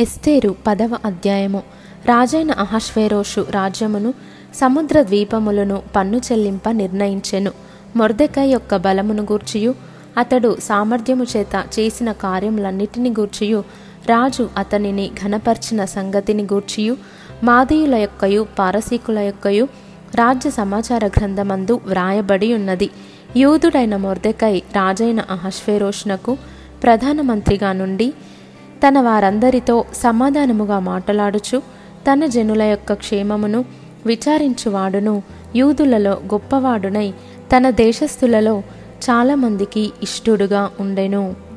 ఎస్తేరు పదవ అధ్యాయము. రాజైన అహశ్వేరోషు రాజ్యమును సముద్ర ద్వీపములను పన్ను చెల్లింప నిర్ణయించెను. మొర్దెకై యొక్క బలమును గూర్చియు అతడు సామర్థ్యము చేత చేసిన కార్యములన్నిటిని గూర్చియు రాజు అతనిని ఘనపర్చిన సంగతిని గూర్చియు మాదీయుల యొక్కయు పారసీకుల యొక్కయు రాజ్య సమాచార గ్రంథమందు వ్రాయబడి ఉన్నది. యూదుడైన మొర్దెకై రాజైన అహశ్వేరోషునకు ప్రధానమంత్రిగా నుండి తన వారందరితో సమాధానముగా మాట్లాడుచు తన జనుల యొక్క క్షేమమును విచారించువాడును. యూదులలో గొప్పవాడునై తన దేశస్థులలో చాలామందికి ఇష్టుడుగా ఉండెను.